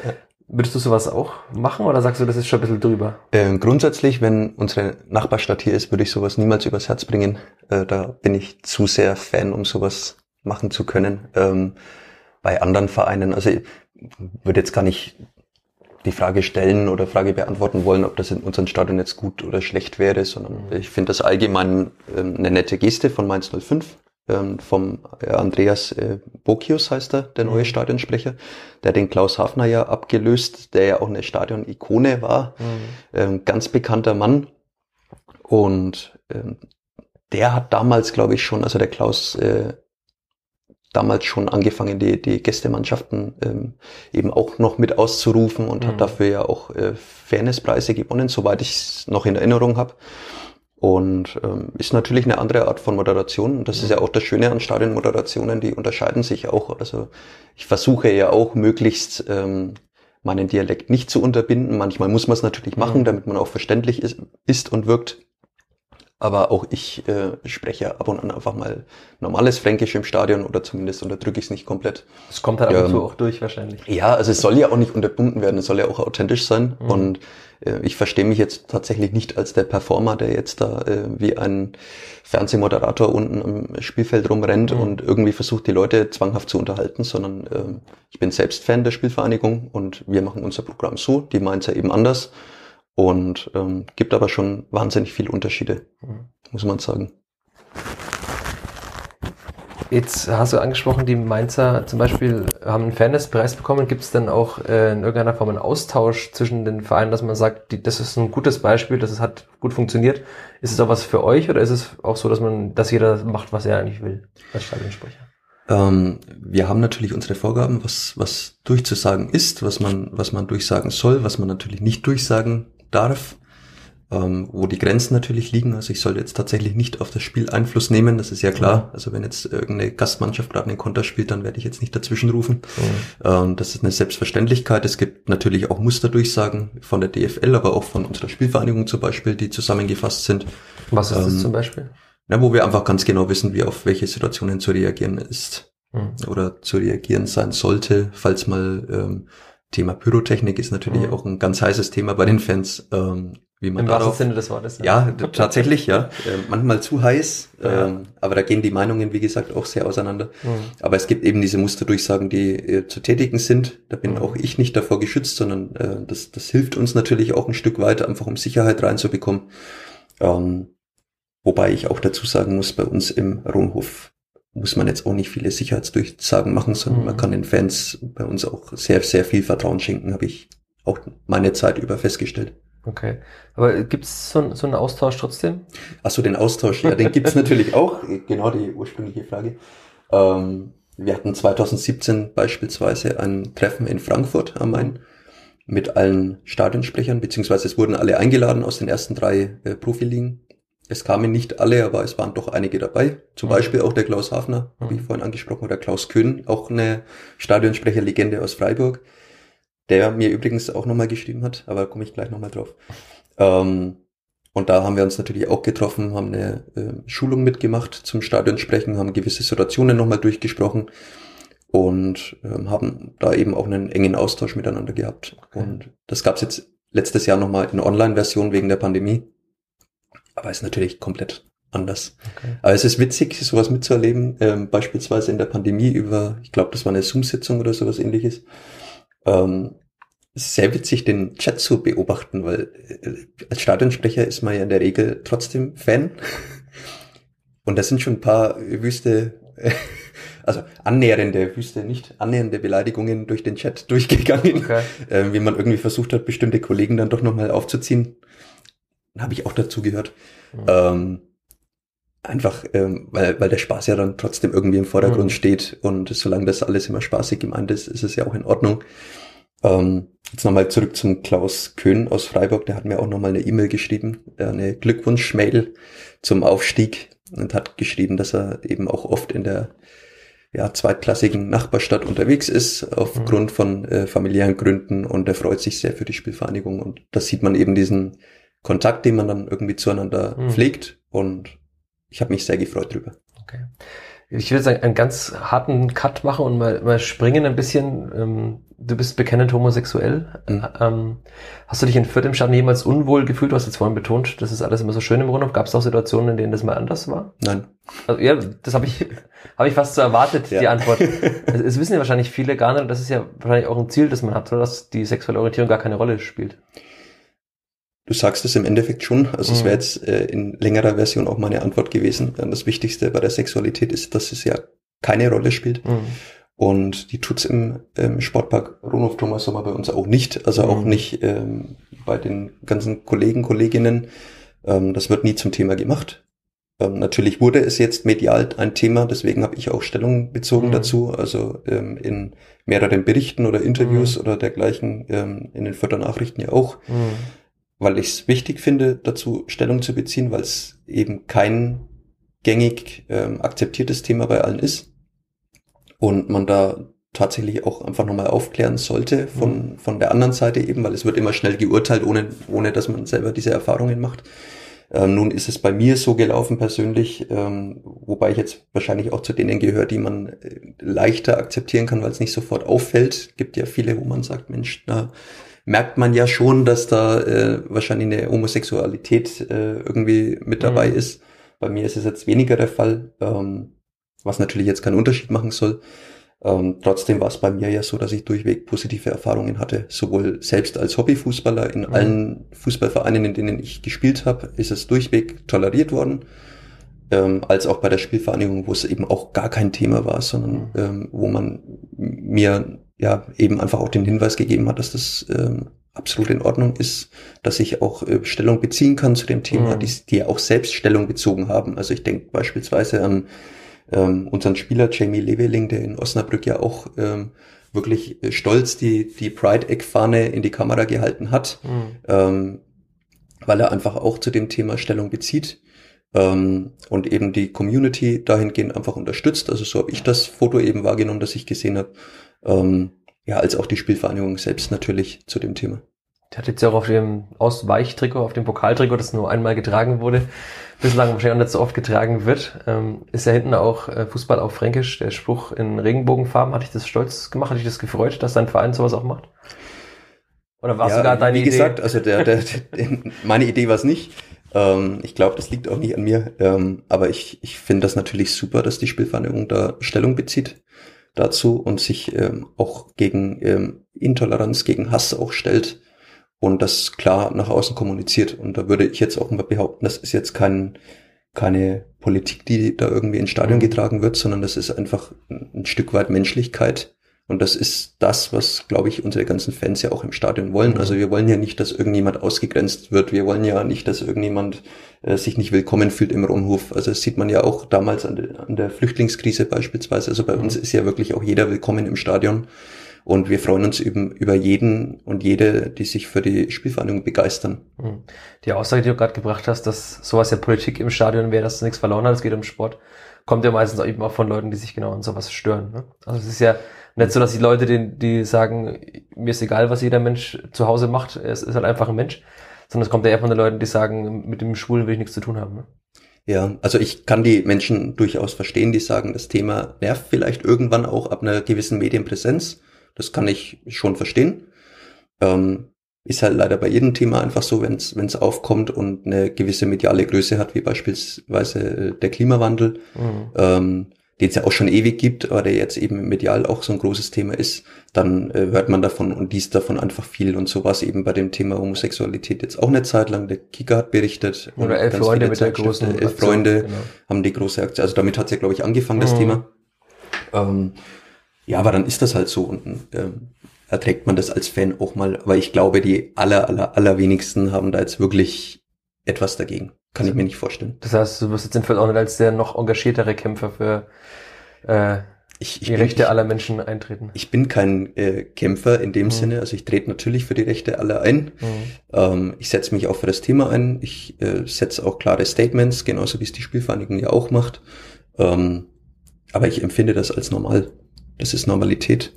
Würdest du sowas auch machen oder sagst du, das ist schon ein bisschen drüber? Ähm, grundsätzlich, wenn unsere Nachbarstadt hier ist, würde ich sowas niemals übers Herz bringen. Äh, da bin ich zu sehr Fan, um sowas machen zu können. Ähm, bei anderen Vereinen, also ich würde jetzt gar nicht die Frage stellen oder Frage beantworten wollen, ob das in unserem Stadion jetzt gut oder schlecht wäre, sondern mhm. ich finde das allgemein ähm, eine nette Geste von Mainz 05 ähm, vom äh, Andreas äh, Bokius heißt er, der neue mhm. Stadionsprecher, der den Klaus Hafner ja abgelöst, der ja auch eine Stadion-Ikone war, mhm. ähm, ganz bekannter Mann und ähm, der hat damals, glaube ich, schon, also der Klaus äh, damals schon angefangen, die, die Gästemannschaften ähm, eben auch noch mit auszurufen und mhm. hat dafür ja auch äh, Fairnesspreise gewonnen, soweit ich es noch in Erinnerung habe. Und ähm, ist natürlich eine andere Art von Moderation. Und das mhm. ist ja auch das Schöne an Stadionmoderationen, die unterscheiden sich auch. Also ich versuche ja auch möglichst ähm, meinen Dialekt nicht zu unterbinden. Manchmal muss man es natürlich machen, mhm. damit man auch verständlich ist, ist und wirkt aber auch ich äh, spreche ab und an einfach mal normales Fränkisch im Stadion oder zumindest unterdrücke ich es nicht komplett. Es kommt halt ab und zu auch durch wahrscheinlich. Ja, also es soll ja auch nicht unterbunden werden, es soll ja auch authentisch sein mhm. und äh, ich verstehe mich jetzt tatsächlich nicht als der Performer, der jetzt da äh, wie ein Fernsehmoderator unten am Spielfeld rumrennt mhm. und irgendwie versucht, die Leute zwanghaft zu unterhalten, sondern äh, ich bin selbst Fan der Spielvereinigung und wir machen unser Programm so, die meint ja eben anders und ähm, gibt aber schon wahnsinnig viele Unterschiede, mhm. muss man sagen. Jetzt hast du angesprochen, die Mainzer zum Beispiel haben einen Fairnesspreis bekommen. Gibt es denn auch äh, in irgendeiner Form einen Austausch zwischen den Vereinen, dass man sagt, die, das ist ein gutes Beispiel, das hat gut funktioniert. Ist es auch was für euch oder ist es auch so, dass man, dass jeder macht, was er eigentlich will als Stadionsprecher? Ähm, wir haben natürlich unsere Vorgaben, was, was durchzusagen ist, was man, was man durchsagen soll, was man natürlich nicht durchsagen darf, ähm, wo die Grenzen natürlich liegen. Also ich soll jetzt tatsächlich nicht auf das Spiel Einfluss nehmen, das ist ja klar. Also wenn jetzt irgendeine Gastmannschaft gerade einen Konter spielt, dann werde ich jetzt nicht dazwischen rufen. Mhm. Ähm, das ist eine Selbstverständlichkeit. Es gibt natürlich auch Musterdurchsagen von der DFL, aber auch von unserer Spielvereinigung zum Beispiel, die zusammengefasst sind. Was ist das ähm, zum Beispiel? Na, wo wir einfach ganz genau wissen, wie auf welche Situationen zu reagieren ist mhm. oder zu reagieren sein sollte, falls mal ähm, Thema Pyrotechnik ist natürlich mhm. auch ein ganz heißes Thema bei den Fans. Ähm, wie man Im wahrsten Sinne des Wortes. Ja, ja tatsächlich, ja. Äh, manchmal zu heiß, ja. ähm, aber da gehen die Meinungen, wie gesagt, auch sehr auseinander. Mhm. Aber es gibt eben diese Musterdurchsagen, die äh, zu tätigen sind. Da bin mhm. auch ich nicht davor geschützt, sondern äh, das, das hilft uns natürlich auch ein Stück weiter, einfach um Sicherheit reinzubekommen. Ähm, wobei ich auch dazu sagen muss, bei uns im Rundhof muss man jetzt auch nicht viele Sicherheitsdurchsagen machen, sondern mhm. man kann den Fans bei uns auch sehr, sehr viel Vertrauen schenken, habe ich auch meine Zeit über festgestellt. Okay. Aber gibt es so, so einen Austausch trotzdem? Ach so, den Austausch, ja, den gibt es natürlich auch. Genau die ursprüngliche Frage. Ähm, wir hatten 2017 beispielsweise ein Treffen in Frankfurt am Main mit allen Stadionsprechern, beziehungsweise es wurden alle eingeladen aus den ersten drei äh, Profiligen es kamen nicht alle, aber es waren doch einige dabei. Zum mhm. Beispiel auch der Klaus Hafner, mhm. ich vorhin angesprochen, oder Klaus Kühn, auch eine Stadionsprecherlegende aus Freiburg, der mir übrigens auch nochmal geschrieben hat, aber komme ich gleich nochmal drauf. Ähm, und da haben wir uns natürlich auch getroffen, haben eine äh, Schulung mitgemacht zum Stadionsprechen, haben gewisse Situationen nochmal durchgesprochen und ähm, haben da eben auch einen engen Austausch miteinander gehabt. Okay. Und das gab es jetzt letztes Jahr nochmal in Online-Version wegen der Pandemie. Aber ist natürlich komplett anders. Okay. Aber es ist witzig, sowas mitzuerleben, ähm, beispielsweise in der Pandemie über, ich glaube, das war eine Zoom-Sitzung oder sowas ähnliches. Ähm, sehr witzig, den Chat zu beobachten, weil äh, als Stadionsprecher ist man ja in der Regel trotzdem Fan. Und da sind schon ein paar wüste also annähernde, wüsste nicht, annähernde Beleidigungen durch den Chat durchgegangen, okay. äh, wie man irgendwie versucht hat, bestimmte Kollegen dann doch nochmal aufzuziehen. Habe ich auch dazu gehört. Mhm. Ähm, einfach, ähm, weil, weil der Spaß ja dann trotzdem irgendwie im Vordergrund mhm. steht und solange das alles immer spaßig gemeint ist, ist es ja auch in Ordnung. Ähm, jetzt nochmal zurück zum Klaus Köhn aus Freiburg, der hat mir auch nochmal eine E-Mail geschrieben, äh, eine Glückwunsch-Mail zum Aufstieg und hat geschrieben, dass er eben auch oft in der ja, zweitklassigen Nachbarstadt unterwegs ist, aufgrund mhm. von äh, familiären Gründen und er freut sich sehr für die Spielvereinigung und das sieht man eben diesen Kontakt, den man dann irgendwie zueinander mhm. pflegt und ich habe mich sehr gefreut drüber. Okay ich will jetzt einen ganz harten Cut machen und mal, mal springen ein bisschen. Ähm, du bist bekennend homosexuell. Mhm. Hast du dich in Fürth im Stadion jemals unwohl gefühlt? Du hast jetzt vorhin betont, das ist alles immer so schön im Rundhof. Gab es auch Situationen, in denen das mal anders war? Nein. Also, ja, das habe ich, hab ich fast so erwartet, ja. die Antwort. Es, wissen ja wahrscheinlich viele gar nicht, und das ist ja wahrscheinlich auch ein Ziel, das man hat, dass die sexuelle Orientierung gar keine Rolle spielt. Du sagst es im Endeffekt schon. Also mhm. es wäre jetzt äh, in längerer Version auch meine Antwort gewesen. Das Wichtigste bei der Sexualität ist, dass es ja keine Rolle spielt. Mhm. Und die tut's im, im Sportpark Rundhof Thomas Sommer bei uns auch nicht. Also auch mhm. nicht ähm, bei den ganzen Kollegen, Kolleginnen. Ähm, das wird nie zum Thema gemacht. Ähm, natürlich wurde es jetzt medial ein Thema, deswegen habe ich auch Stellung bezogen mhm. dazu. Also ähm, in mehreren Berichten oder Interviews mhm. oder dergleichen, ähm, in den Fördernachrichten ja auch. Weil ich es wichtig finde, dazu Stellung zu beziehen, weil es eben kein gängig ähm, akzeptiertes Thema bei allen ist und man da tatsächlich auch einfach nochmal aufklären sollte von, mhm. von der anderen Seite eben, weil es wird immer schnell geurteilt, ohne, ohne dass man selber diese Erfahrungen macht. Ähm, nun ist es bei mir so gelaufen persönlich, ähm, wobei ich jetzt wahrscheinlich auch zu denen gehöre, die man äh, leichter akzeptieren kann, weil es nicht sofort auffällt. Gibt ja viele, wo man sagt, Mensch, na, merkt man ja schon, dass da äh, wahrscheinlich eine Homosexualität äh, irgendwie mit dabei mhm. ist. Bei mir ist es jetzt weniger der Fall, ähm, was natürlich jetzt keinen Unterschied machen soll. Ähm, trotzdem war es bei mir ja so, dass ich durchweg positive Erfahrungen hatte. Sowohl selbst als Hobbyfußballer in mhm. allen Fußballvereinen, in denen ich gespielt habe, ist es durchweg toleriert worden. Ähm, als auch bei der Spielvereinigung, wo es eben auch gar kein Thema war, sondern mhm. ähm, wo man mir ja eben einfach auch den Hinweis gegeben hat, dass das ähm, absolut in Ordnung ist, dass ich auch äh, Stellung beziehen kann zu dem Thema, mhm. die, die auch selbst Stellung bezogen haben. Also ich denke beispielsweise an ähm, unseren Spieler Jamie Leveling, der in Osnabrück ja auch ähm, wirklich äh, stolz die, die Pride-Eck-Fahne in die Kamera gehalten hat, mhm. ähm, weil er einfach auch zu dem Thema Stellung bezieht und eben die Community dahingehend einfach unterstützt. Also so habe ich das Foto eben wahrgenommen, das ich gesehen habe ähm, ja, als auch die Spielvereinigung selbst natürlich zu dem Thema. Der hat jetzt ja auch auf dem Ausweichtrikot, auf dem Pokaltrikot, das nur einmal getragen wurde, bislang wahrscheinlich auch nicht so oft getragen wird, ähm, ist ja hinten auch äh, Fußball auf Fränkisch, der Spruch in Regenbogenfarben. Hat dich das stolz gemacht? Hat dich das gefreut, dass dein Verein sowas auch macht? Oder war ja, sogar deine Idee? Wie gesagt, also der, der, der, meine Idee war es nicht. Ähm, ich glaube, das liegt auch nicht an mir. Ähm, aber ich, ich finde das natürlich super, dass die Spielvereinigung da Stellung bezieht dazu und sich ähm, auch gegen ähm, Intoleranz, gegen Hass auch stellt und das klar nach außen kommuniziert. Und da würde ich jetzt auch mal behaupten, das ist jetzt kein, keine Politik, die da irgendwie ins Stadion mhm. getragen wird, sondern das ist einfach ein Stück weit Menschlichkeit, und das ist das, was, glaube ich, unsere ganzen Fans ja auch im Stadion wollen. Mhm. Also wir wollen ja nicht, dass irgendjemand ausgegrenzt wird. Wir wollen ja nicht, dass irgendjemand äh, sich nicht willkommen fühlt im Rundhof. Also das sieht man ja auch damals an, de, an der Flüchtlingskrise beispielsweise. Also bei mhm. uns ist ja wirklich auch jeder willkommen im Stadion. Und wir freuen uns eben über jeden und jede, die sich für die Spielvereinigung begeistern. Mhm. Die Aussage, die du gerade gebracht hast, dass sowas ja Politik im Stadion wäre, dass es nichts verloren hat, es geht um Sport, kommt ja meistens auch eben auch von Leuten, die sich genau an sowas stören. Ne? Also es ist ja nicht so, dass die Leute, die, die sagen, mir ist egal, was jeder Mensch zu Hause macht, es ist halt einfach ein Mensch, sondern es kommt ja eher von den Leuten, die sagen, mit dem Schwulen will ich nichts zu tun haben. Ne? Ja, also ich kann die Menschen durchaus verstehen, die sagen, das Thema nervt vielleicht irgendwann auch ab einer gewissen Medienpräsenz. Das kann ich schon verstehen. Ähm, ist halt leider bei jedem Thema einfach so, wenn es aufkommt und eine gewisse mediale Größe hat, wie beispielsweise äh, der Klimawandel. Mhm. Ähm, den es ja auch schon ewig gibt, aber der jetzt eben medial auch so ein großes Thema ist, dann äh, hört man davon und liest davon einfach viel und sowas eben bei dem Thema Homosexualität jetzt auch eine Zeit lang. Der Kicker hat berichtet. Oder elf Freunde mit der großen Elf Freunde genau. haben die große Aktion. Also damit hat es ja, glaube ich, angefangen, das mhm. Thema. Ähm, ja, aber dann ist das halt so und ähm, erträgt man das als Fan auch mal. Aber ich glaube, die aller, aller, allerwenigsten haben da jetzt wirklich etwas dagegen. Kann ich mir nicht vorstellen. Das heißt, du wirst jetzt in Feld auch nicht als der noch engagiertere Kämpfer für äh, ich, ich die bin, Rechte aller Menschen eintreten. Ich bin kein äh, Kämpfer in dem mhm. Sinne. Also ich trete natürlich für die Rechte aller ein. Mhm. Ähm, ich setze mich auch für das Thema ein. Ich äh, setze auch klare Statements, genauso wie es die Spielvereinigung ja auch macht. Ähm, aber ich empfinde das als normal. Das ist Normalität.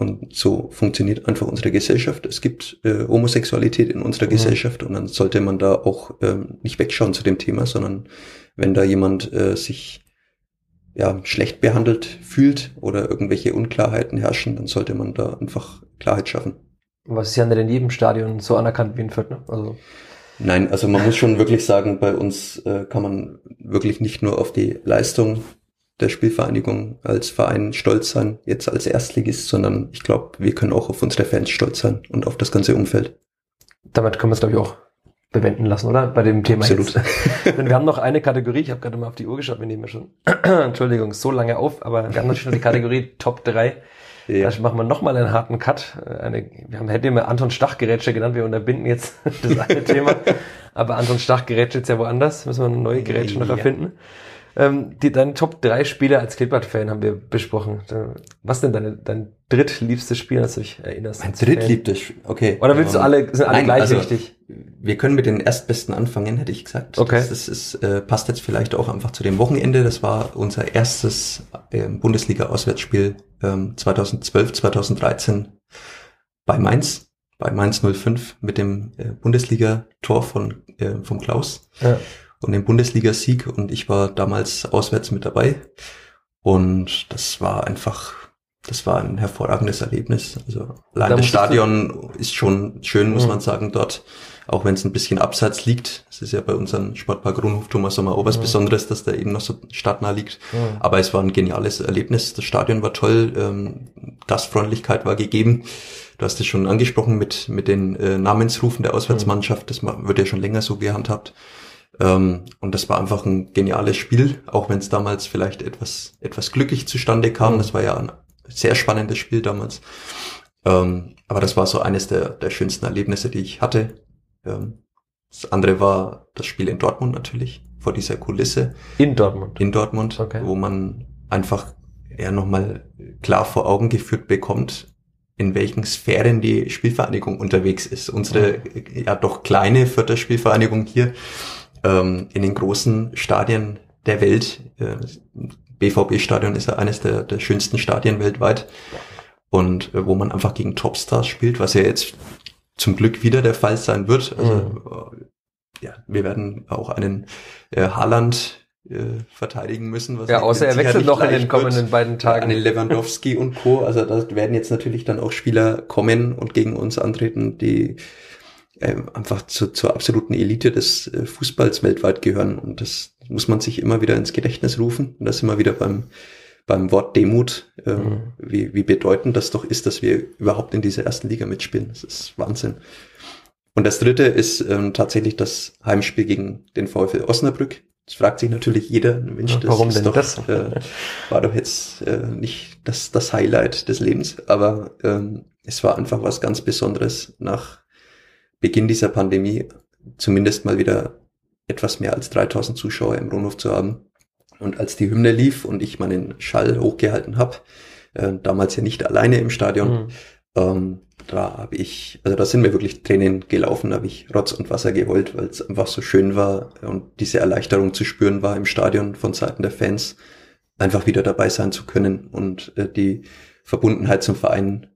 Und so funktioniert einfach unsere Gesellschaft. Es gibt äh, Homosexualität in unserer mhm. Gesellschaft und dann sollte man da auch ähm, nicht wegschauen zu dem Thema, sondern wenn da jemand äh, sich ja, schlecht behandelt fühlt oder irgendwelche Unklarheiten herrschen, dann sollte man da einfach Klarheit schaffen. Was ist ja in jedem Stadion so anerkannt wie in Fürth, ne? Also Nein, also man muss schon wirklich sagen, bei uns äh, kann man wirklich nicht nur auf die Leistung der Spielvereinigung als Verein stolz sein, jetzt als Erstligist, sondern ich glaube, wir können auch auf unsere Fans stolz sein und auf das ganze Umfeld. Damit können wir es, glaube ich, auch bewenden lassen, oder? Bei dem Thema Absolut. Jetzt. Denn wir haben noch eine Kategorie, ich habe gerade mal auf die Uhr geschaut, wir nehmen ja schon, Entschuldigung, so lange auf, aber wir haben natürlich noch die Kategorie Top 3. Ja. Da machen wir nochmal einen harten Cut. Eine, wir haben, hätten immer Anton Stach-Gerätsche genannt, wir unterbinden jetzt das eine Thema. Aber Anton Stach-Gerätsche ist ja woanders, müssen wir eine neue Gerätsche noch erfinden. Ähm, die, deine Top 3 Spiele als Klippert-Fan haben wir besprochen. Was denn deine, dein drittliebstes Spiel, als du dich erinnerst? Mein drittliebstes Spiel, okay. Oder willst du ähm, alle, sind alle Nein, gleich also, wichtig? Wir können mit den erstbesten anfangen, hätte ich gesagt. Okay. Das, das ist, äh, passt jetzt vielleicht auch einfach zu dem Wochenende. Das war unser erstes äh, Bundesliga-Auswärtsspiel ähm, 2012, 2013 bei Mainz bei Mainz 05 mit dem äh, Bundesliga-Tor von äh, vom Klaus. Ja und den Bundesligasieg und ich war damals auswärts mit dabei und das war einfach, das war ein hervorragendes Erlebnis. Also allein das Stadion ist schon schön, muss mhm. man sagen, dort, auch wenn es ein bisschen abseits liegt. Es ist ja bei unserem Sportpark Rundhof Thomas Sommer auch was mhm. Besonderes, dass der eben noch so stadtnah liegt. Mhm. Aber es war ein geniales Erlebnis. Das Stadion war toll, ähm, Gastfreundlichkeit war gegeben. Du hast es schon angesprochen mit, mit den äh, Namensrufen der Auswärtsmannschaft. Das wird ja schon länger so gehandhabt. Ähm, und das war einfach ein geniales Spiel, auch wenn es damals vielleicht etwas, etwas glücklich zustande kam. Mhm. Das war ja ein sehr spannendes Spiel damals. Ähm, aber das war so eines der, der schönsten Erlebnisse, die ich hatte. Ähm, das andere war das Spiel in Dortmund natürlich, vor dieser Kulisse. In Dortmund? In Dortmund, okay. wo man einfach eher nochmal klar vor Augen geführt bekommt, in welchen Sphären die Spielvereinigung unterwegs ist. Unsere mhm. ja doch kleine vierte Spielvereinigung hier ähm, in den großen Stadien der Welt. Äh, BVB-Stadion ist ja eines der, der schönsten Stadien weltweit. Und äh, wo man einfach gegen Topstars spielt, was ja jetzt zum Glück wieder der Fall sein wird. Also mhm. äh, ja, wir werden auch einen äh, Haaland äh, verteidigen müssen. Was ja, außer er wechselt noch in den kommenden wird. beiden Tagen. Einen Lewandowski und Co. Also da werden jetzt natürlich dann auch Spieler kommen und gegen uns antreten, die einfach zu, zur absoluten Elite des äh, Fußballs weltweit gehören. Und das muss man sich immer wieder ins Gedächtnis rufen. Und das immer wieder beim, beim Wort Demut, äh, mhm. wie, wie bedeutend das doch ist, dass wir überhaupt in dieser ersten Liga mitspielen. Das ist Wahnsinn. Und das dritte ist ähm, tatsächlich das Heimspiel gegen den VfL Osnabrück. Das fragt sich natürlich jeder, Mensch, das Warum denn doch, das? Äh, war doch jetzt äh, nicht das, das Highlight des Lebens, aber ähm, es war einfach was ganz Besonderes nach Beginn dieser Pandemie zumindest mal wieder etwas mehr als 3000 Zuschauer im Rundhof zu haben. Und als die Hymne lief und ich meinen Schall hochgehalten habe, äh, damals ja nicht alleine im Stadion, mhm. ähm, da habe ich, also da sind mir wirklich Tränen gelaufen, habe ich Rotz und Wasser geheult, weil es einfach so schön war und diese Erleichterung zu spüren war im Stadion von Seiten der Fans, einfach wieder dabei sein zu können und äh, die Verbundenheit zum Verein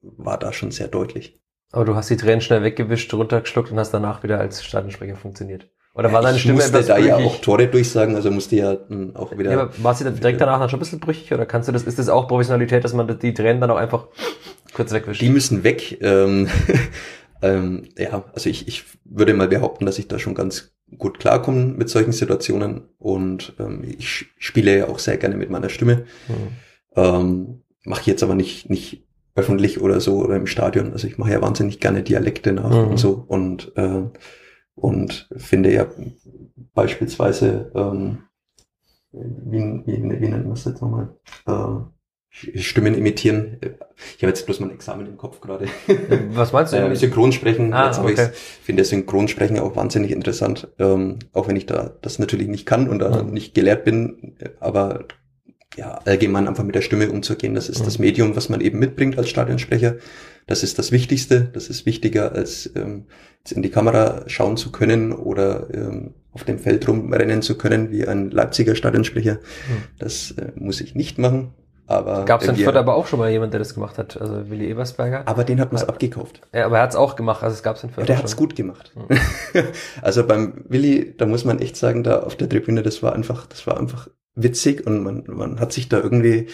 war da schon sehr deutlich. Aber du hast die Tränen schnell weggewischt, runtergeschluckt und hast danach wieder als Stadionsprecher funktioniert. Oder war deine ich Stimme musste da brüchig? ja auch Tore durchsagen, also musste ja auch wieder. Ja, aber war sie direkt danach dann schon ein bisschen brüchig oder kannst du das, ist das auch Professionalität, dass man die Tränen dann auch einfach kurz wegwischt? Die müssen weg. Ähm, ähm, ja, also ich, ich würde mal behaupten, dass ich da schon ganz gut klarkomme mit solchen Situationen und ähm, ich spiele ja auch sehr gerne mit meiner Stimme. Mhm. Ähm, Mache jetzt aber nicht, nicht öffentlich oder so oder im Stadion. Also ich mache ja wahnsinnig gerne Dialekte nach mhm. und so und äh, und finde ja beispielsweise ähm, wie, wie, wie nennt man das jetzt nochmal? Äh, Stimmen imitieren. Ich habe jetzt bloß mein Examen im Kopf gerade. Was meinst du? Äh, Synchronsprechen. Ah, jetzt okay. ich finde Synchronsprechen auch wahnsinnig interessant. Ähm, auch wenn ich da das natürlich nicht kann und da Mhm. nicht gelehrt bin, aber ja, allgemein einfach mit der Stimme umzugehen, das ist Mhm. das Medium, was man eben mitbringt als Stadionsprecher. Das ist das Wichtigste. Das ist wichtiger, als ähm, jetzt in die Kamera schauen zu können oder ähm, auf dem Feld rumrennen zu können wie ein Leipziger Stadionsprecher. Das äh, muss ich nicht machen. Aber Gab es in Fürth aber auch schon mal jemand, der das gemacht hat? Also Willi Ebersberger? aber den hat man es abgekauft. Ja, aber er hat es auch gemacht, also es gab es in Ja, Fürth der auch hat's schon. gut gemacht. also beim Willi, da muss man echt sagen, da auf der Tribüne, das war einfach, das war einfach witzig und man, man hat sich da irgendwie,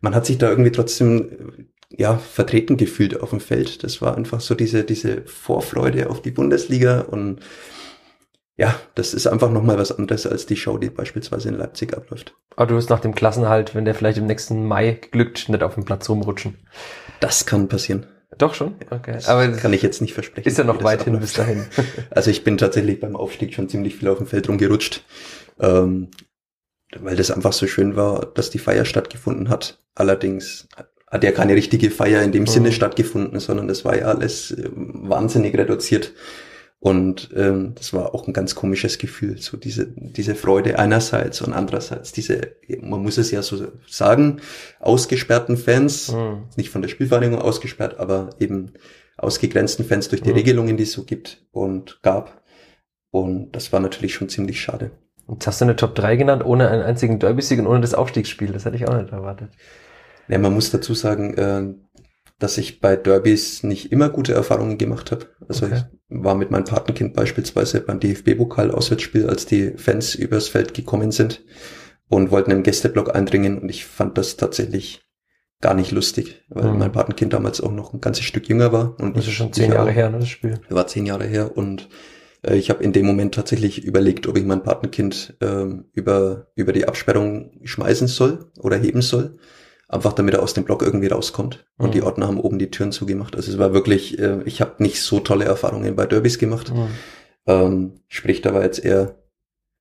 man hat sich da irgendwie trotzdem ja vertreten gefühlt auf dem Feld. Das war einfach so diese diese Vorfreude auf die Bundesliga und ja, das ist einfach nochmal was anderes als die Show, die beispielsweise in Leipzig abläuft. Aber du wirst nach dem Klassenhalt, wenn der vielleicht im nächsten Mai glückt, nicht auf dem Platz rumrutschen. Das kann passieren. Doch schon? Okay. Das Aber kann ich jetzt nicht versprechen. ist ja noch weit hin bis dahin. Also ich bin tatsächlich beim Aufstieg schon ziemlich viel auf dem Feld rumgerutscht, ähm, weil das einfach so schön war, dass die Feier stattgefunden hat. Allerdings hat ja keine richtige Feier in dem Mhm. Sinne stattgefunden, sondern das war ja alles ähm, wahnsinnig reduziert. Und ähm, das war auch ein ganz komisches Gefühl, so diese, diese Freude einerseits und andererseits diese, man muss es ja so sagen, ausgesperrten Fans, Mhm. nicht von der Spielvereinigung ausgesperrt, aber eben ausgegrenzten Fans durch die Mhm. Regelungen, die es so gibt und gab. Und das war natürlich schon ziemlich schade. Jetzt hast du eine Top 3 genannt, ohne einen einzigen Derby-Sieg und ohne das Aufstiegsspiel. Das hätte ich auch nicht erwartet. Ja, man muss dazu sagen, äh, dass ich bei Derbys nicht immer gute Erfahrungen gemacht habe. Also Okay. ich war mit meinem Patenkind beispielsweise beim DFB-Pokal-Auswärtsspiel, als die Fans übers Feld gekommen sind und wollten im Gästeblock eindringen und ich fand das tatsächlich gar nicht lustig, weil Mhm. mein Patenkind damals auch noch ein ganzes Stück jünger war. Und Das ist schon zehn. Jahre her, ne, das Spiel. war zehn Jahre her und äh, ich habe in dem Moment tatsächlich überlegt, ob ich mein Patenkind ähm, über, über die Absperrung schmeißen soll oder heben soll. Einfach damit er aus dem Block irgendwie rauskommt. Und Mhm. die Ordner haben oben die Türen zugemacht. Also es war wirklich, äh, ich habe nicht so tolle Erfahrungen bei Derbys gemacht. Mhm. Ähm, spricht aber jetzt eher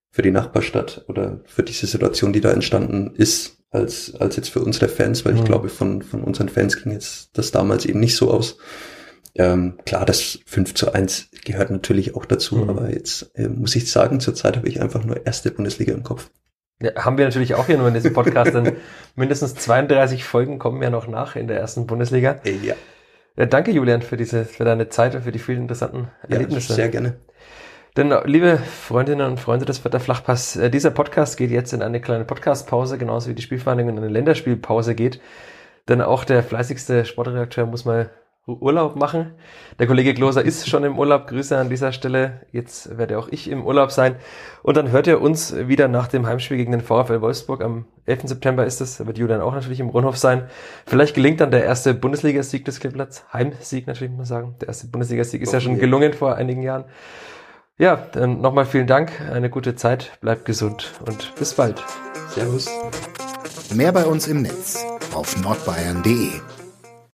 für die Nachbarstadt oder für diese Situation, die da entstanden ist, als, als jetzt für unsere Fans, weil ich Mhm. glaube, von, von unseren Fans ging jetzt das damals eben nicht so aus. Ähm, klar, das 5 zu 1 gehört natürlich auch dazu, Mhm. aber jetzt äh, muss ich sagen, zurzeit habe ich einfach nur erste Bundesliga im Kopf. Ja, haben wir natürlich auch hier nur in diesem Podcast, denn mindestens 32 Folgen kommen ja noch nach in der ersten Bundesliga. Äh, ja, Ja, danke Julian für diese, für deine Zeit und für die vielen interessanten ja Erlebnisse. sehr gerne. Denn, liebe Freundinnen und Freunde des Vierter Flachpass, äh, dieser Podcast geht jetzt in eine kleine Podcastpause, genauso wie die Spielvereinigung in eine Länderspielpause geht. Denn auch der fleißigste Sportredakteur muss mal Urlaub machen. Der Kollege Kloser ist schon im Urlaub. Grüße an dieser Stelle. Jetzt werde auch ich im Urlaub sein. Und dann hört ihr uns wieder nach dem Heimspiel gegen den VfL Wolfsburg. Am 11. September ist es. Da wird Julian auch natürlich im Rundhof sein. Vielleicht gelingt dann der erste Bundesligasieg des Kleeblatts. Heimsieg natürlich, muss man sagen. Der erste Bundesligasieg ist ja schon gelungen vor einigen Jahren. Ja, dann nochmal vielen Dank, eine gute Zeit, bleibt gesund und bis bald. Servus. Mehr bei uns im Netz auf nordbayern.de.